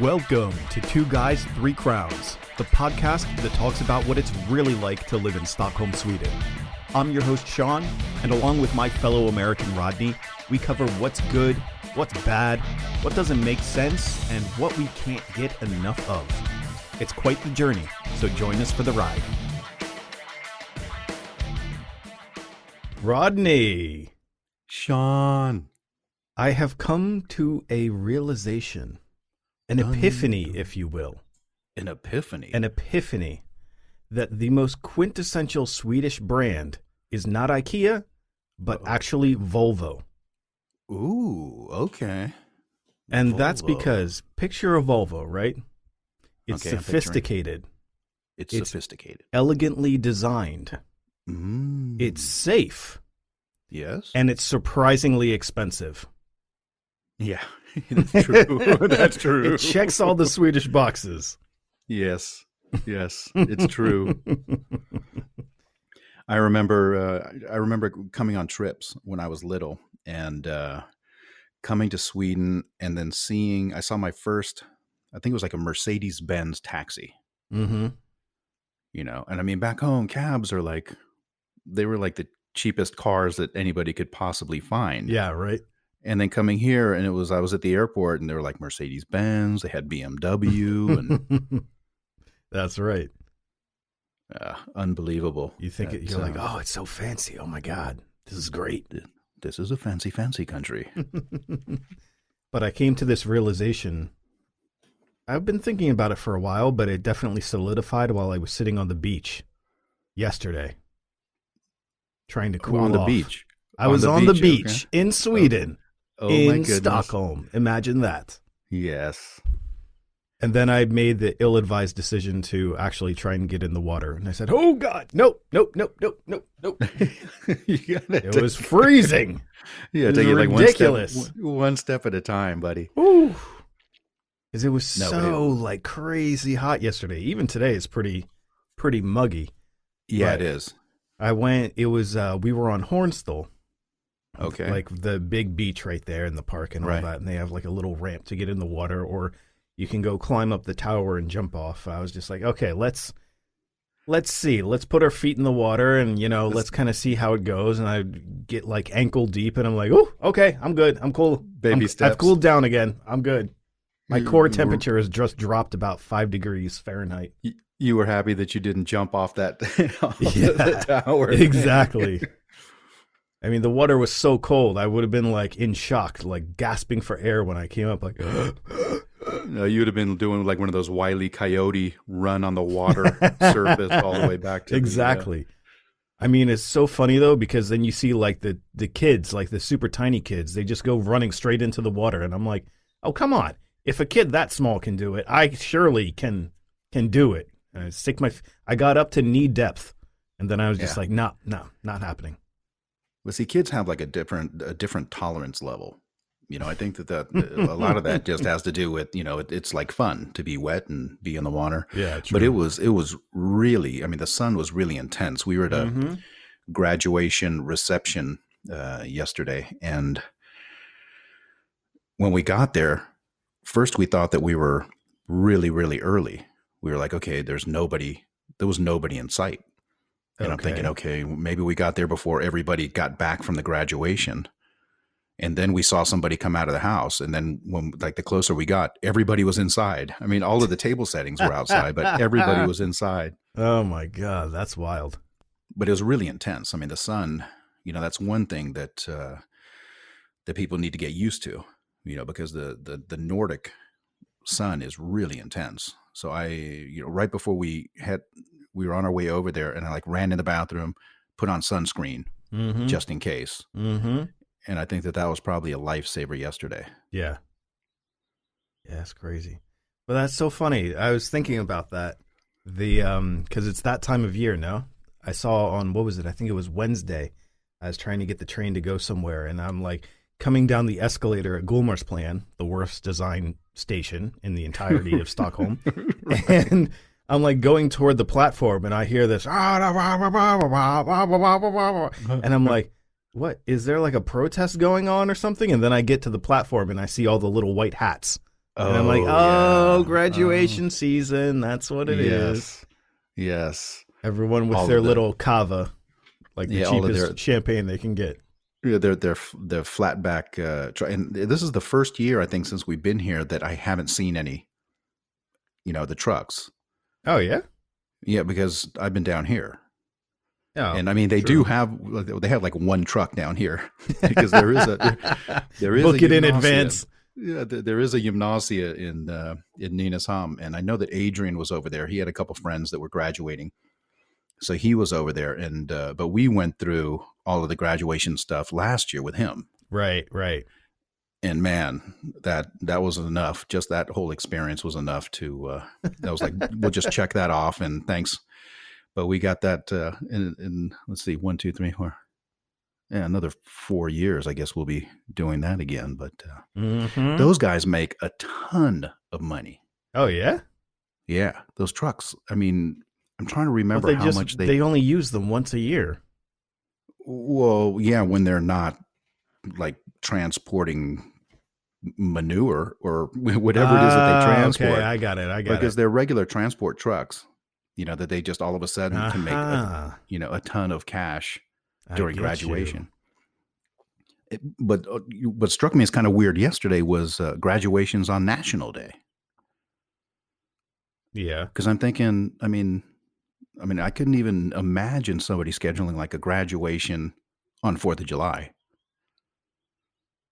Welcome to Two Guys, Three Crowns, the podcast that talks about what it's really like to live in Stockholm, Sweden. I'm your host, Sean, and along with my fellow American Rodney, we cover what's good, what's bad, what doesn't make sense, and what we can't get enough of. It's quite the journey, so join us for the ride. Rodney, Sean. I have come to a realization, an epiphany, if you will. An epiphany. an epiphany that the most quintessential Swedish brand is not IKEA, but Uh-oh. actually Volvo. Ooh, okay. And that's because picture a Volvo, right? It's Okay, sophisticated, It's, It's- sophisticated. elegantly designed, Mm. it's safe, yes. and it's surprisingly expensive. yeah, that's true. that's true. It checks all the Swedish boxes. Yes, yes, it's true. I remember. Uh, I remember coming on trips when I was little, and uh, coming to Sweden, and then seeing. I saw my first. I think it was like a Mercedes Benz taxi. hmm you know and i mean back home cabs are like they were like the cheapest cars that anybody could possibly find Yeah, right. And then coming here and it was i was at the airport and they were like mercedes benz they had bmw and That's right. uh, unbelievable You think it, That, you're like, uh, oh, it's so fancy. Oh my god, this is great. this is a fancy fancy country but I came to this realization. I've been thinking about it for a while, but it definitely solidified while I was sitting on the beach yesterday, trying to cool on the beach I On was the on the beach, beach in Sweden, oh in Stockholm. Imagine that. yes And then I made the ill-advised decision to actually try and get in the water, and I said, "Oh God, nope, nope, nope, nope, nope, nope." It was freezing. yeah take it like ridiculous. one step, one step at a time buddy Ooh. Because it was No, so it- like crazy hot yesterday. Even today it's pretty pretty muggy. yeah Right. it is I went it was uh we were on Hornstull. Okay Like the big beach right there in the park and all Right. that. And they have like a little ramp to get in the water or you can go climb up the tower and jump off. I was just like, okay, let's let's see. Let's put our feet in the water and you know, Let's- let's kind of see how it goes. And I get like ankle deep and I'm like, oh, okay, I'm good. I'm cool. Baby I'm- steps. I've cooled down again. I'm good. My You- core you were- temperature has just dropped about five degrees Fahrenheit. You were happy that you didn't jump off that off Yeah, the tower. exactly. I mean, the water was so cold. I would have been like in shock, like gasping for air when I came up. Like, no, you would have been doing like one of those wily coyote run on the water surface all the way back to the, uh, exactly. I mean, it's so funny though because then you see like the the kids, like the super tiny kids, they just go running straight into the water, and I'm like, oh come on! If a kid that small can do it, I surely can can do it. And I stick my, I got up to knee depth, and then I was just Yeah. like, no, no, not happening. But see, kids have like a different a different tolerance level. You know, I think that that a lot of that just has to do with you know it, it's like fun to be wet and be in the water. Yeah, But it was it was really I mean the sun was really intense. We were at a Mhm. graduation reception uh, yesterday, and when we got there, first we thought that we were really really early. We were like, okay, there's nobody. There was nobody in sight. And I'm thinking, okay, maybe we got there before everybody got back from the graduation. And then we saw somebody come out of the house. And then when like the closer we got, everybody was inside. I mean, all of the table settings were outside, but everybody was inside. Oh my god, that's wild. But it was really intense. I mean, the sun, you know, that's one thing that uh that people need to get used to, you know, because the the the Nordic sun is really intense. So I, you know, right before we had we were on our way over there and I like ran in the bathroom, put on sunscreen Mm-hmm. just in case. mm-hmm. And I think that that was probably a lifesaver yesterday. Yeah. Yeah, that's crazy. But that's so funny. I was thinking about that. The um cuz it's that time of year, no? I saw on what was it? I think it was Wednesday. I was trying to get the train to go somewhere and I'm like coming down the escalator at Gullmarsplan, the worst design station in the entirety of Stockholm. And I'm like going toward the platform and I hear this and I'm like what is there like a protest going on or something? And then I get to the platform and I see all the little white hats and I'm like, oh, yeah. graduation oh. season. That's what it yes. is. yes. Everyone with all their little cava, like the yeah, cheapest their, champagne they can get. Yeah, they're they're they're flat back. Uh, and this is the first year I think since we've been here that I haven't seen any. You know the trucks. Oh yeah. Yeah, because I've been down here. Oh, and I mean, they true. do have they have like one truck down here because there is a there, there is book it in advance. Yeah, there, there is a gymnasia in uh, in Nynäshamn, and I know that Adrian was over there. He had a couple friends that were graduating, so he was over there. And uh, but we went through all of the graduation stuff last year with him. Right, right. And man, that that was enough. Just that whole experience was enough to. Uh, that was like we'll just check that off, and thanks. But we got that uh, in, in let's see, one, two, three, four yeah, another four years, I guess we'll be doing that again. But uh, mm-hmm. those guys make a ton of money. Oh yeah, yeah. Those trucks. I mean, I'm trying to remember how just, much they they only use them once a year. Well, yeah, when they're not like transporting manure or whatever it is that they ah, transport. Okay, I got it. I got it. Because they're regular transport trucks, you know, that they just all of a sudden uh-huh. can make, a, you know, a ton of cash during graduation. It, but uh, what struck me as kind of weird yesterday was uh, graduations on National Day. Yeah, because I'm thinking, I mean, I mean, I couldn't even imagine somebody scheduling like a graduation on Fourth of July.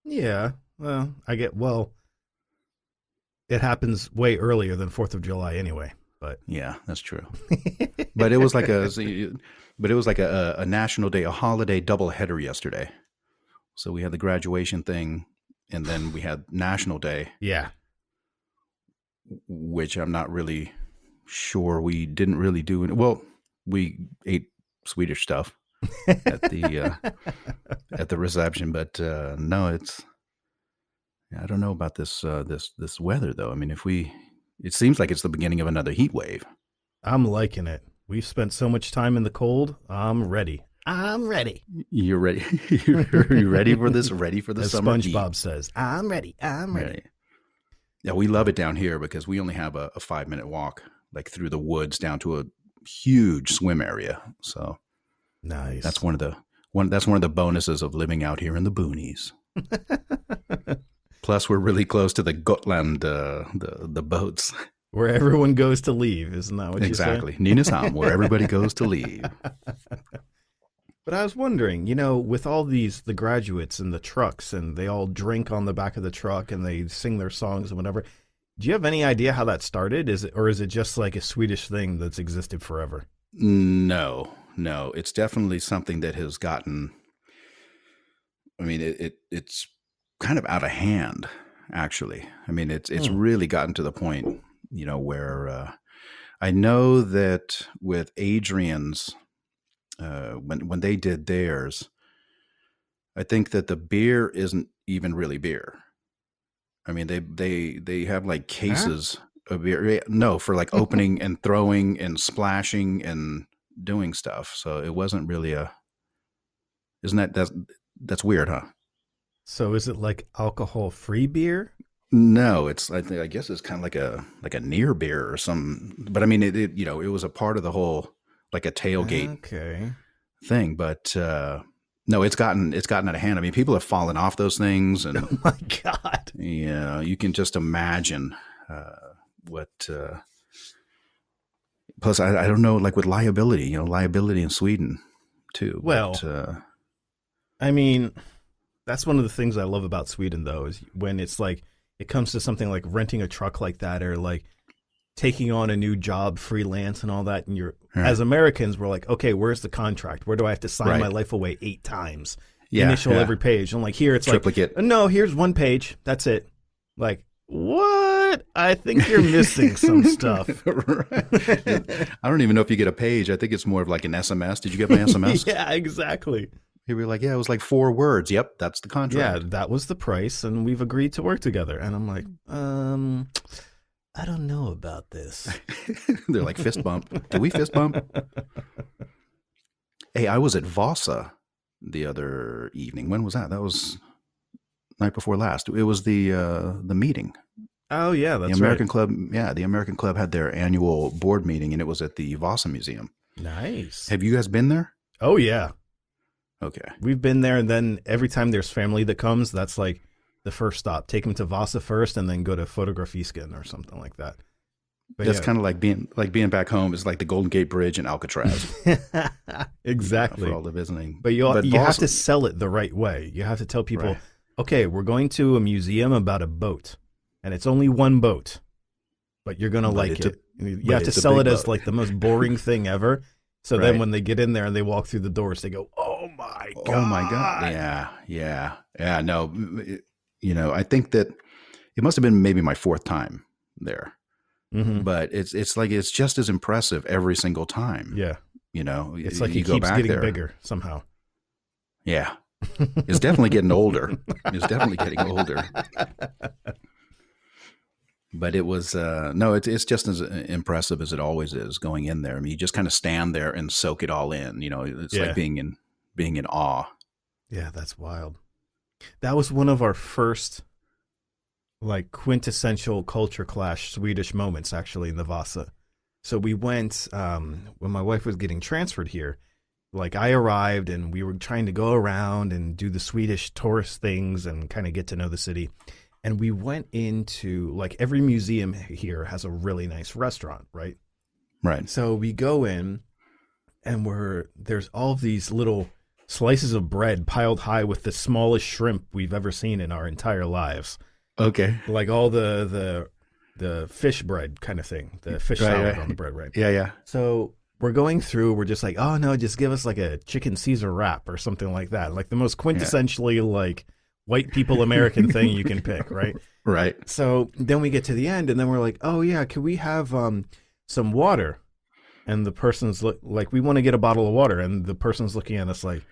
Yeah, well, I get well. It happens way earlier than Fourth of July, anyway. But yeah, that's true. but it was like a but it was like a, a national day, a holiday double header yesterday. So we had the graduation thing, and then we had National Day. Yeah. Which I'm not really sure we didn't really do. Well, we ate Swedish stuff at the uh, at the reception, but uh, no, it's. I don't know about this uh, this this weather though. I mean, if we, it seems like it's the beginning of another heat wave. I'm liking it. We've spent so much time in the cold. I'm ready. I'm ready. You're ready. You're ready for this? Ready for the As summer? SpongeBob heat. says, "I'm ready. I'm ready. ready." Yeah, we love it down here because we only have a, a five minute walk, like through the woods down to a huge swim area. So nice. That's one of the one. That's one of the bonuses of living out here in the boonies. Plus, we're really close to the Gotland, uh, the the boats where everyone goes to leave. Isn't that what exactly. you? Exactly. Nynäshamn, where everybody goes to leave. But I was wondering, you know, with all these the graduates and the trucks, and they all drink on the back of the truck and they sing their songs and whatever. Do you have any idea how that started? Is it or is it just like a Swedish thing that's existed forever? No, no, it's definitely something that has gotten. I mean, it, it it's kind of out of hand. Actually, I mean, it's it's hmm. really gotten to the point you know, where uh, I know that with Adrian's, uh, when when they did theirs, I think that the beer isn't even really beer. I mean, they they they have like cases huh? of beer. No, for like opening and throwing and splashing and doing stuff. So it wasn't really a. Isn't that that's that's weird, huh? So is it like alcohol free beer? No, it's I think I guess it's kind of like a like a near beer or some. But I mean, it, it you know it was a part of the whole like a tailgate okay. thing. But uh, no, it's gotten it's gotten out of hand. I mean, people have fallen off those things, and oh my god, yeah, you can just imagine uh, what. Uh, plus, I, I don't know, like with liability, you know, liability in Sweden too. Well, but, uh, I mean, that's one of the things I love about Sweden, though, is when it's like it comes to something like renting a truck like that or like taking on a new job freelance and all that and you're right. as americans we're like okay where's the contract where do i have to sign right. my life away eight times yeah, initial yeah. every page and like here it's Triplicate. like no here's one page that's it like what i think you're missing some stuff i don't even know if you get a page i think it's more of like an sms did you get my sms yeah exactly he were like, yeah, it was like four words. Yep, that's the contract. Yeah, that was the price, and we've agreed to work together. And I'm like, um, I don't know about this. They're like fist bump. Do we fist bump? hey, I was at Vasa the other evening. When was that? That was night before last. It was the uh, the meeting Oh yeah, that's the American right. Club, yeah, the American Club had their annual board meeting, and it was at the Vasa Museum. Nice. Have you guys been there? Oh yeah, Okay, we've been there, and then every time there's family that comes, that's like the first stop. Take them to Vasa first, and then go to Fotografisken or something like that. But that's kind of like being like being back home. Is like the Golden Gate Bridge and Alcatraz exactly. for all the visiting. But you you have to sell it the right way. You have to tell people, Right. okay, we're going to a museum about a boat, and it's only one boat, but you're gonna But like it's a- it. you have to sell it big as like the most boring thing ever. So then when they get in there and they walk through the doors, they go, "Oh my god! Oh my god! Yeah, yeah, yeah. No, it- you know, I think that it must have been maybe my fourth time there, Mhm. but it's it's like it's just as impressive every single time. Yeah, You know, it's like you it go keeps back getting there. bigger somehow. Yeah, it's definitely getting older. It's definitely getting older. But it was uh, no, it's it's just as impressive as it always is going in there. I mean, you just kind of stand there and soak it all in. You know, it's Yeah. like being in being in awe. Yeah, that's wild. That was one of our first like quintessential culture clash Swedish moments actually in the Vasa. So we went um when my wife was getting transferred here. Like I arrived and we were trying to go around and do the Swedish tourist things and kind of get to know the city. And we went into like every museum here has a really nice restaurant, right? Right. So we go in and we're there's all these little slices of bread piled high with the smallest shrimp we've ever seen in our entire lives. Okay. Like all the the the fish bread kind of thing. The fish Right, salad right. on the bread, right? Yeah. Yeah. So we're going through, we're just like, oh no, just give us like a chicken Caesar wrap or something like that. Like the most quintessentially like white people American thing you can pick, right? Right. So then we get to the end, and then we're like, "Oh yeah, can we have um, some water?" And the person's look like, "We want to get a bottle of water," and the person's looking at us like,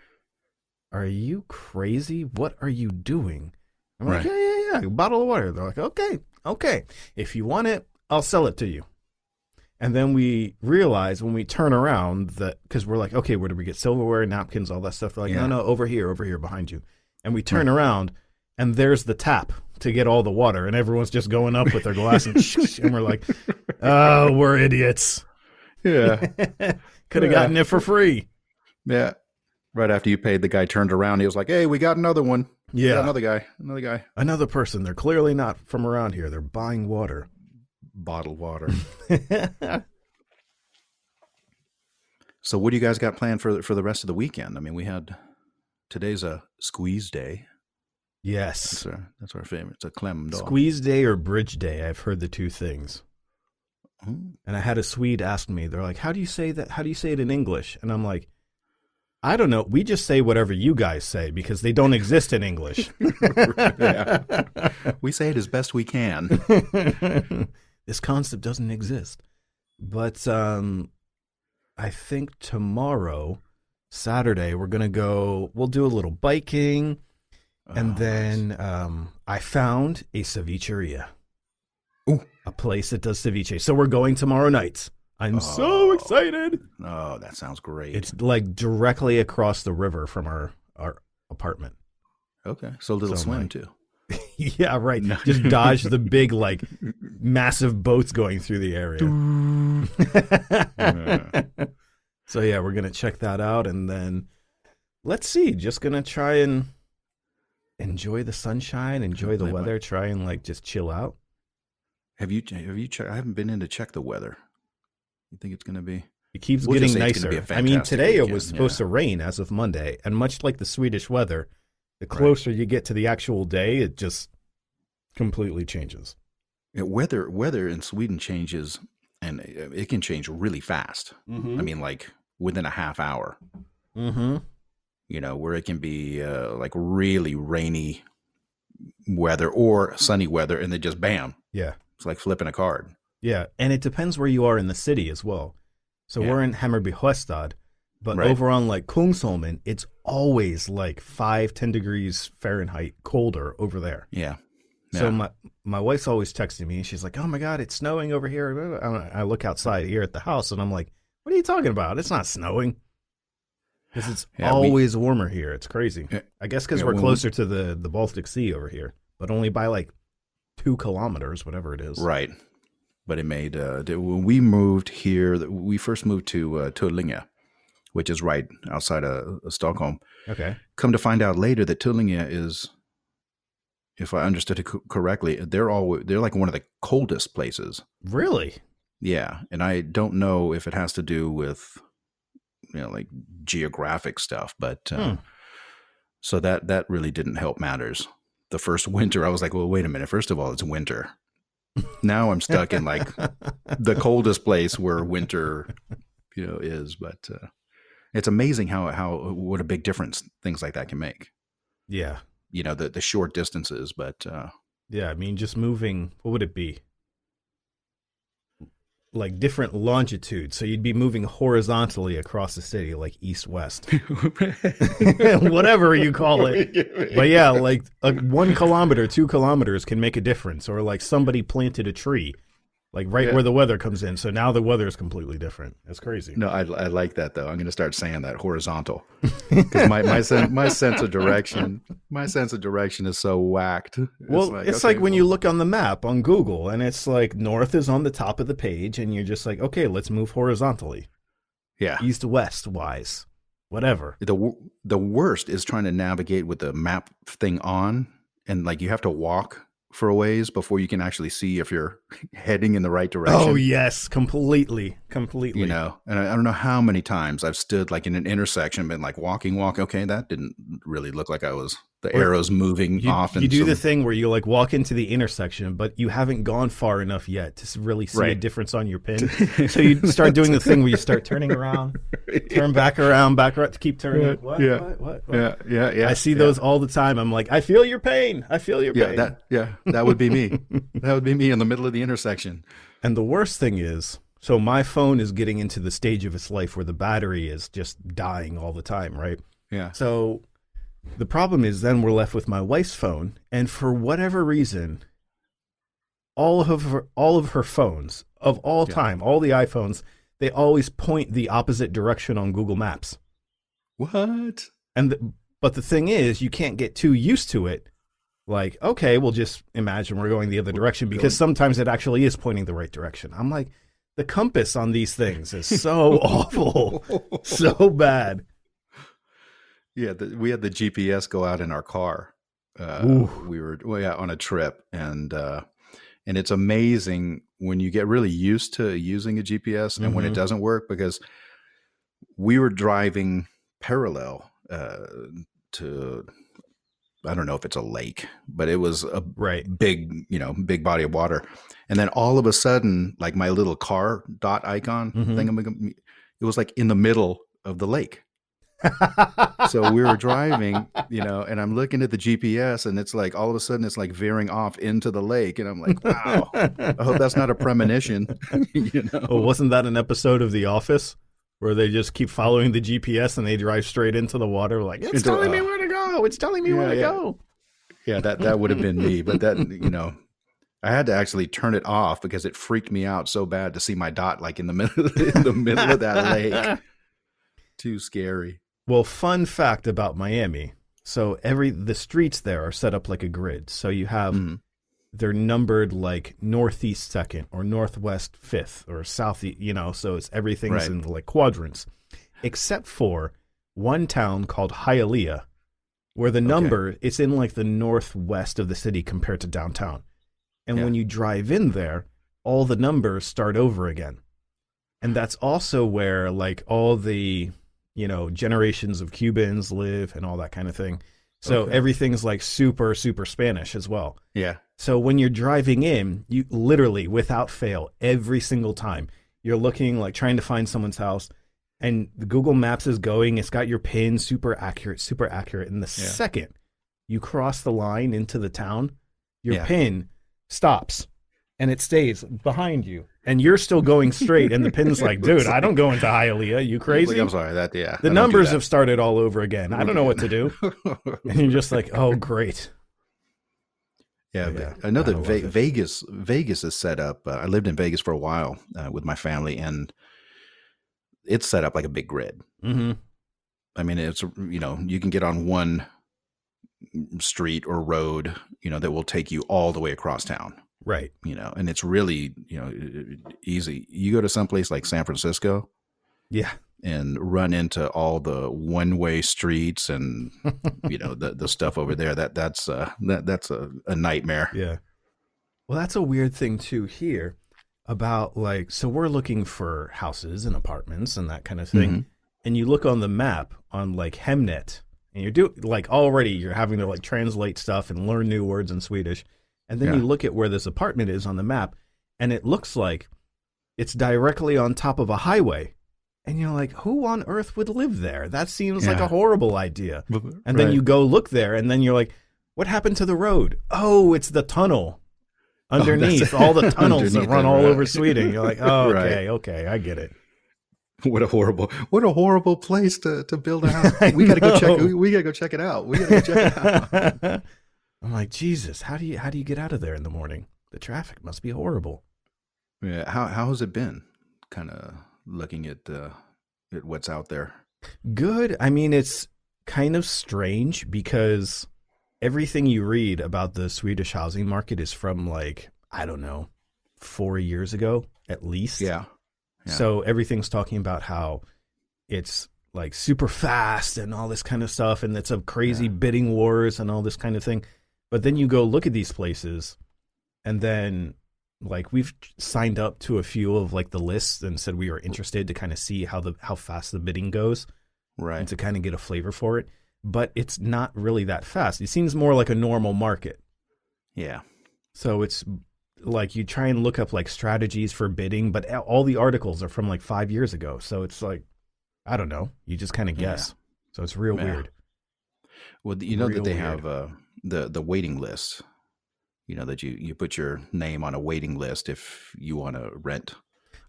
"Are you crazy? What are you doing?" I'm like, "Yeah, yeah, yeah, a bottle of water." They're like, "Okay, okay, if you want it, I'll sell it to you." And then we realize when we turn around that because we're like, "Okay, where do we get silverware, napkins, all that stuff?" They're like, Yeah. "No, no, over here, over here, behind you." And we turn around, and there's the tap to get all the water, and everyone's just going up with their glass, and, and we're like, "Oh, we're idiots. Yeah. Could have Yeah. gotten it for free." yeah. Right after you paid, the guy turned around. He was like, "Hey, we got another one. Yeah, another guy. Another guy. another person. They're clearly not from around here. They're buying water. Bottled water." so, what do you guys got planned for for the rest of the weekend? I mean, we had today's a squeeze day. yes, That's our that's our favorite. It's a klämdag. squeeze day or bridge day. I've heard the two things. Mm. And I had a Swede ask me, they're like, "How do you say that? How do you say it in English?" And I'm like, "I don't know. We just say whatever you guys say because they don't exist in English." We say it as best we can. this concept doesn't exist. But um, I think tomorrow, Saturday, we're gonna go. We'll do a little biking, and Oh, then um, I found a cevicheria. Ooh. a place that does ceviche. So we're going tomorrow night. I'm so Oh. excited. Oh, that sounds great. It's like directly across the river from our our apartment. okay. So a little So swim my- too. yeah, right. No. Just dodge the big like massive boats going through the area. so yeah, we're gonna check that out, and then let's see. Just gonna try and enjoy the sunshine, enjoy the weather, try and like just chill out. Have you have you checked? I haven't been in to check the weather. You think it's going to be? It keeps We'll getting nicer. I mean, today it was supposed yeah. to rain as of Monday, and much like the Swedish weather, the closer you get to the actual day, it just completely changes. Yeah, weather weather in Sweden changes, and it it can change really fast. Mm-hmm. I mean, like within a half hour. mm-hmm. You know, where it can be uh, like really rainy weather or sunny weather, and then just bam, yeah, it's like flipping a card. yeah, and it depends where you are in the city as well. So Yeah. we're in Hammarby Sjöstad, but Right. over on like Kungsholmen, it's always like five, ten degrees Fahrenheit colder over there. Yeah. So my my wife's always texting me, and she's like, "Oh my god, it's snowing over here." And I look outside here at the house, and I'm like, "What are you talking about? It's not snowing." Because it's Yeah, we- always warmer here. It's crazy. Yeah. I guess because we're when we- closer to the the Baltic Sea over here, but only by like two kilometers, whatever it is. Right. But it made uh, when we moved here. We first moved to uh, Tullinge, which is right outside of, of Stockholm. Okay. Come to find out later that Tullinge is, if I understood it co- correctly, they're all they're like one of the coldest places. Really? Yeah, and I don't know if it has to do with you know like geographic stuff, but uh, Hmm. so that that really didn't help matters. The first winter, I was like, well, wait a minute. First of all, it's winter. Now I'm stuck in like the coldest place where winter, you know, is. But uh, it's amazing how how what a big difference things like that can make. yeah. You know, the the short distances, but uh, Yeah. I mean, just moving, what would it be? Like different longitudes. So you'd be moving horizontally across the city, like east west, whatever you call it. But yeah, like a one kilometer, two kilometers can make a difference. Or like somebody planted a tree, like right Yeah. where the weather comes in. So now the weather is completely different. That's crazy. No, I, I like that though. I'm going to start saying that horizontal because my my sen- my sense of direction my sense of direction is so whacked. Well, it's like, okay, when well, you look on the map on Google and it's like north is on the top of the page, and you're just like, okay, let's move horizontally, yeah. east west wise, whatever. The the worst is trying to navigate with the map thing on, and like you have to walk for a ways before you can actually see if you're heading in the right oh, direction. Oh yes, completely, completely. You know, and I, I don't know how many times I've stood like in an intersection, been like walking, walk. Okay, that didn't really look like I was the arrows moving you, off. you do some- the thing where you like walk into the intersection, but you haven't gone far enough yet to really see a difference on your pin. so you start doing the thing where you start turning around, turn back around, back around, to keep turning. Yeah, What, yeah. what, what, what? Yeah, yeah, yeah. I see yeah. those all the time. I'm like, I feel your pain. I feel your Yeah, pain. that yeah, that would be me. that would be me in the middle of the intersection. And the worst thing is, so my phone is getting into the stage of its life where the battery is just dying all the time, right? Yeah. So the problem is then we're left with my wife's phone, and for whatever reason, all of her all of her phones of all Yeah. time, all the iPhones, they always point the opposite direction on Google Maps. What? And the, but the thing is, you can't get too used to it. Like, okay, we'll just imagine we're going the other direction because sometimes it actually is pointing the right direction. I'm like, the compass on these things is so awful, so bad. Yeah, the, we had the GPS go out in our car. Uh, we were well, yeah, on a trip, and uh, and it's amazing when you get really used to using a GPS and when it Mhm. doesn't work because we were driving parallel uh, to I don't know if it's a lake, but it was a Right. big you know big body of water, and then all of a sudden, like my little car dot icon Mhm. thing, it was like in the middle of the lake so we were driving, you know, and I'm looking at the GPS, and it's like all of a sudden it's like veering off into the lake, and I'm like, wow, I hope that's not a premonition, you know. Oh, wasn't that an episode of The Office where they just keep following the GPS and they drive straight into the water? Like, it's Into- telling me uh, where to go. It's telling me yeah, where to yeah. go. Yeah, that that would have been me, but that you know, I had to actually turn it off because it freaked me out so bad to see my dot like in the middle in the middle of that lake. Too scary. Well, fun fact about Miami. So every the streets there are set up like a grid. So you have Mhm. they're numbered like northeast second or northwest fifth or southeast, you know, so it's everything's Right. in like quadrants. Except for one town called Hialeah, where the number it's in like the northwest of the city compared to downtown. And Yeah. when you drive in there, all the numbers start over again. And that's also where like all the, you know, generations of Cubans live and all that kind of thing. So Okay. everything's like super super Spanish as well. Yeah. So when you're driving in, you literally, without fail, every single time, you're looking like trying to find someone's house, and the Google Maps is going. It's got your pin super accurate, super accurate. And the Yeah. second you cross the line into the town, your Yeah. pin stops and it stays behind you, and you're still going straight. and the pin's like, dude, I don't go into Hialeah. You crazy? I'm sorry. That yeah. the I numbers have started all over again. I don't know what to do. And you're just like, oh, great. Yeah, Yeah, but I know that Ve- Vegas Vegas is set up. Uh, I lived in Vegas for a while uh, with my family, and it's set up like a big grid. hmm I mean, it's you know you can get on one street or road, you know, that will take you all the way across town. Right. You know, and it's really, you know, easy. You go to some place like San Francisco. Yeah. And run into all the one way streets and you know the the stuff over there. That that's uh that that's a, a nightmare. Yeah. Well, that's a weird thing too here about like so we're looking for houses and apartments and that kind of thing. Mm-hmm. And you look on the map on like Hemnet and you're doing like already you're having to like translate stuff and learn new words in Swedish. And then yeah. you look at where this apartment is on the map and it looks like it's directly on top of a highway. And you're like, who on earth would live there? That seems yeah. like a horrible idea. And right. then you go look there and then you're like, what happened to the road? Oh, it's the tunnel oh, underneath oh, all the tunnels that run all over Sweden. You're like, oh, okay, right. okay, I get it. What a horrible, what a horrible place to, to build a house. We gotta go check. We, we, gotta go check it out. We gotta go check it out. I'm like, Jesus, how do you how do you get out of there in the morning? The traffic must be horrible. Yeah. How how has it been? Kind of looking at uh, at what's out there. Good. I mean, it's kind of strange because everything you read about the Swedish housing market is from like I don't know, four years ago at least. Yeah. yeah. So everything's talking about how it's like super fast and all this kind of stuff, and it's a crazy yeah. bidding wars and all this kind of thing. But then you go look at these places, and then like we've signed up to a few of like the lists and said we are interested to kind of see how the how fast the bidding goes, right? And to kind of get a flavor for it. But it's not really that fast. It seems more like a normal market. Yeah. So it's like you try and look up like strategies for bidding, but all the articles are from like five years ago. So it's like, I don't know. You just kind of guess. Yeah. So it's real yeah. weird. Well, you know real that they weird. have uh, the the waiting list. You know that you you put your name on a waiting list if you want to rent.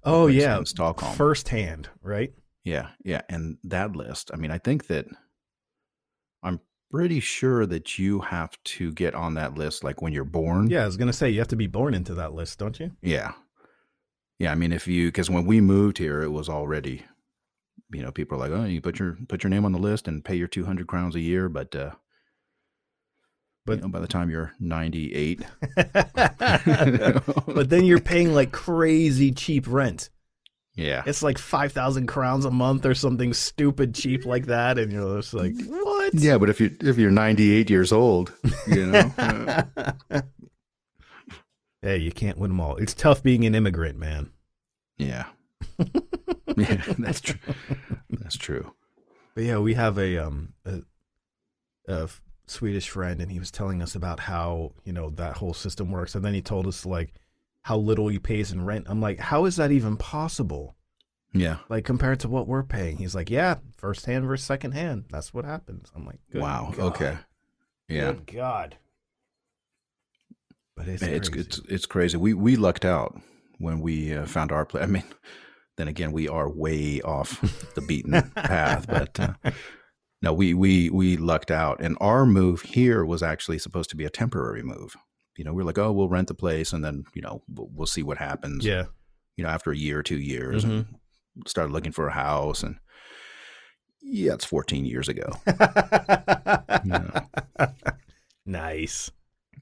Oh yeah, in Stockholm firsthand, right? Yeah, yeah, and that list. I mean, I think that I'm pretty sure that you have to get on that list like when you're born. Yeah, I was gonna say you have to be born into that list, don't you? Yeah, yeah. I mean, if you because when we moved here, it was already, you know, people are like, oh, you put your put your name on the list and pay your two hundred crowns a year, but uh, but you know, by the time you're 98 but then you're paying like crazy cheap rent. Yeah. It's like 5000 crowns a month or something stupid cheap like that and you're just like what? Yeah but if you if you're 98 years old you know hey you can't win them all. It's tough being an immigrant man. Yeah. Yeah that's true. That's true. But yeah we have a um a, a Swedish friend, and he was telling us about how you know that whole system works, and then he told us like how little he pays in rent. I'm like, how is that even possible? Yeah, like compared to what we're paying. He's like, yeah, first hand versus second hand. That's what happens. I'm like, wow, God. okay, yeah, Good God. But it's it's, it's it's crazy. We we lucked out when we uh, found our place. I mean, then again, we are way off the beaten path, but. Uh, no, we we we lucked out, and our move here was actually supposed to be a temporary move. You know, we are like, oh, we'll rent the place, and then you know we'll, we'll see what happens. Yeah. You know, after a year or two years, mm-hmm. and started looking for a house, and yeah, it's 14 years ago. Nice.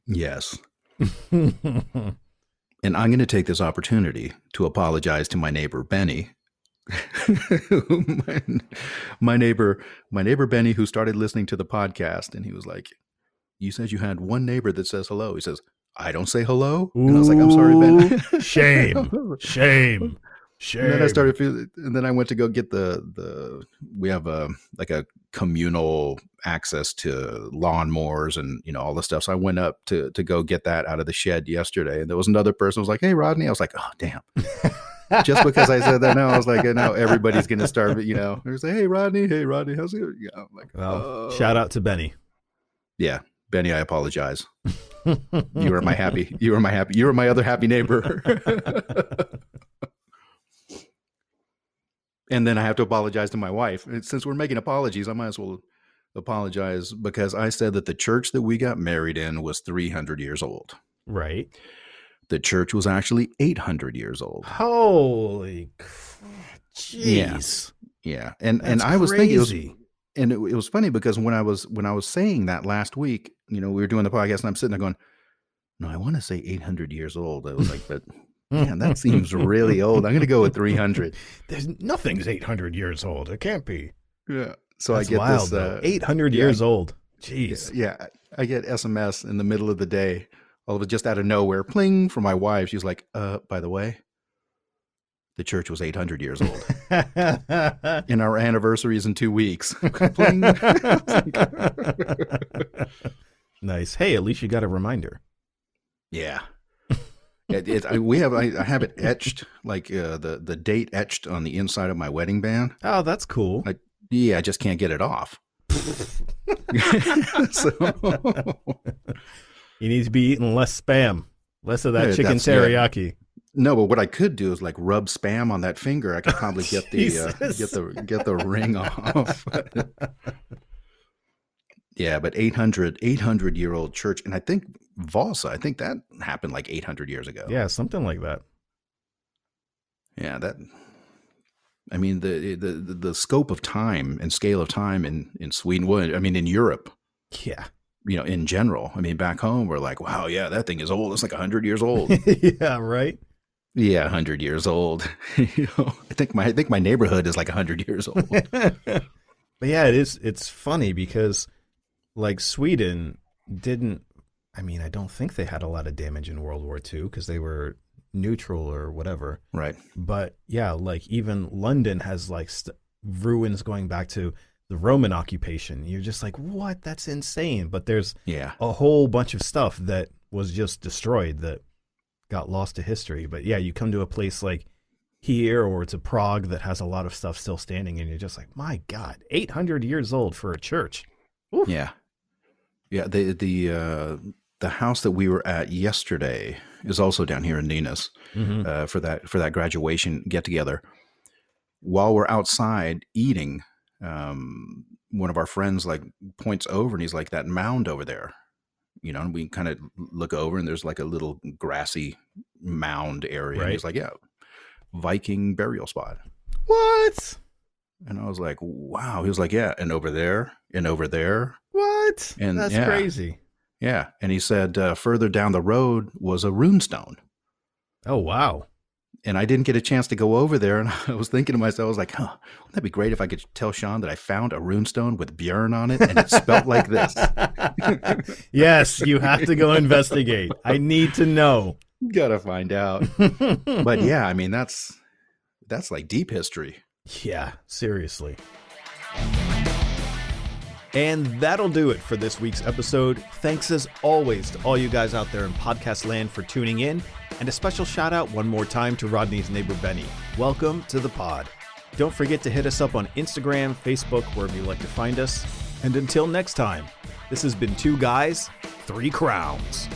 Yes. and I'm going to take this opportunity to apologize to my neighbor Benny my, my, neighbor, my neighbor Benny, who started listening to the podcast, and he was like, "You said you had one neighbor that says hello." He says, "I don't say hello," Ooh, and I was like, "I'm sorry, Ben." shame, shame, shame. And then I started feeling, and then I went to go get the the. We have a like a communal access to lawnmowers and you know all the stuff. So I went up to to go get that out of the shed yesterday, and there was another person who was like, "Hey, Rodney," I was like, "Oh, damn." just because I said that now, I was like, now everybody's gonna start, you know, they're say, hey Rodney, hey Rodney, how's it? Yeah, I'm like, well, oh. shout out to Benny. Yeah, Benny, I apologize. you are my happy. You are my happy. You are my other happy neighbor. and then I have to apologize to my wife. Since we're making apologies, I might as well apologize because I said that the church that we got married in was 300 years old. Right. The church was actually 800 years old. Holy jeez. Yeah. yeah. And That's and I was crazy. thinking it was, and it, it was funny because when I was when I was saying that last week, you know, we were doing the podcast, and I'm sitting there going, "No, I want to say 800 years old." I was like, "But man, that seems really old. I'm going to go with 300." There's nothing's 800 years old. It can't be. Yeah. So That's I get wild, this uh, 800 yeah, years old. Jeez. Yeah, I get SMS in the middle of the day, all of it just out of nowhere, pling from my wife. She's like, "Uh, by the way, the church was 800 years old, and our anniversary is in two weeks." Nice. Hey, at least you got a reminder. Yeah. It, it, I, we have I, I have it etched like uh, the the date etched on the inside of my wedding band. Oh, that's cool. I, yeah, I just can't get it off. so, You need to be eating less spam, less of that Yeah, chicken that's- yeah. teriyaki. no, but what I could do is like rub spam on that finger. I could probably get the uh, get the get the ring off. yeah, but 800, 800 year old church, and I think Valsa. I think that happened like eight hundred years ago. Yeah, something like that. Yeah, that. I mean the, the the scope of time and scale of time in in Sweden. I mean in Europe, Yeah. You know, in general. I mean back home, we're like, wow, yeah, that thing is old. It's like hundred years old. yeah, right? yeah, hundred years old. you know, I think my I think my neighborhood is like hundred years old. but yeah, it is it's funny because like Sweden didn't I mean, I don't think they had a lot of damage in World War II because they were neutral or whatever. right. But yeah, like even London has like st- ruins going back to the Roman occupation. You're just like, "What? That's insane." But there's Yeah. a whole bunch of stuff that was just destroyed that got lost to history. But yeah, you come to a place like here or to Prague that has a lot of stuff still standing, and you're just like, my God, 800 years old for a church. Yeah. Yeah. The the uh, the house that we were at yesterday is also down here in Nynäs. Mm-hmm. uh, for that for that graduation get together. While we're outside eating, um, one of our friends like points over and he's like, "That mound over there," you know. And we kind of look over and there's like a little grassy mound area. And he's like, "Yeah, Viking burial spot." What? And I was like, "Wow." He was like, "Yeah," and over there, and over there, What? And, That's yeah. crazy. yeah. And he said uh, further down the road was a runestone. Oh, wow. And I didn't get a chance to go over there. And I was thinking to myself, I was like, huh, wouldn't that be great if I could tell Sean that I found a runestone with Björn on it and it's spelt like this? yes, you have to go investigate. I need to know. Gotta find out. But yeah, I mean, that's that's like deep history. Yeah, seriously. And that'll do it for this week's episode. Thanks as always to all you guys out there in podcast land for tuning in. And a special shout out one more time to Rodney's neighbor Benny. Welcome to the pod. Don't forget to hit us up on Instagram, Facebook, wherever you like to find us. And until next time, this has been Two Guys, Three Crowns.